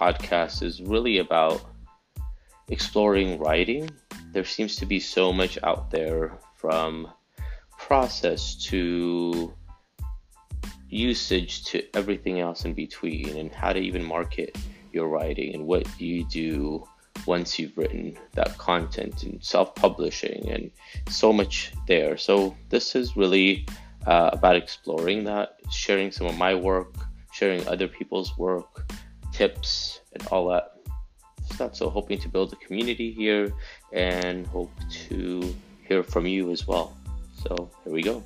podcast is really about exploring writing. There seems to be so much out there from process to usage to everything else in between, and how to even market your writing and what you do once you've written that content and self publishing and so much there. So, this is really uh, about exploring that, sharing some of my work, sharing other people's work, tips, and all that stuff. So, hoping to build a community here and hope to hear from you as well. So, here we go.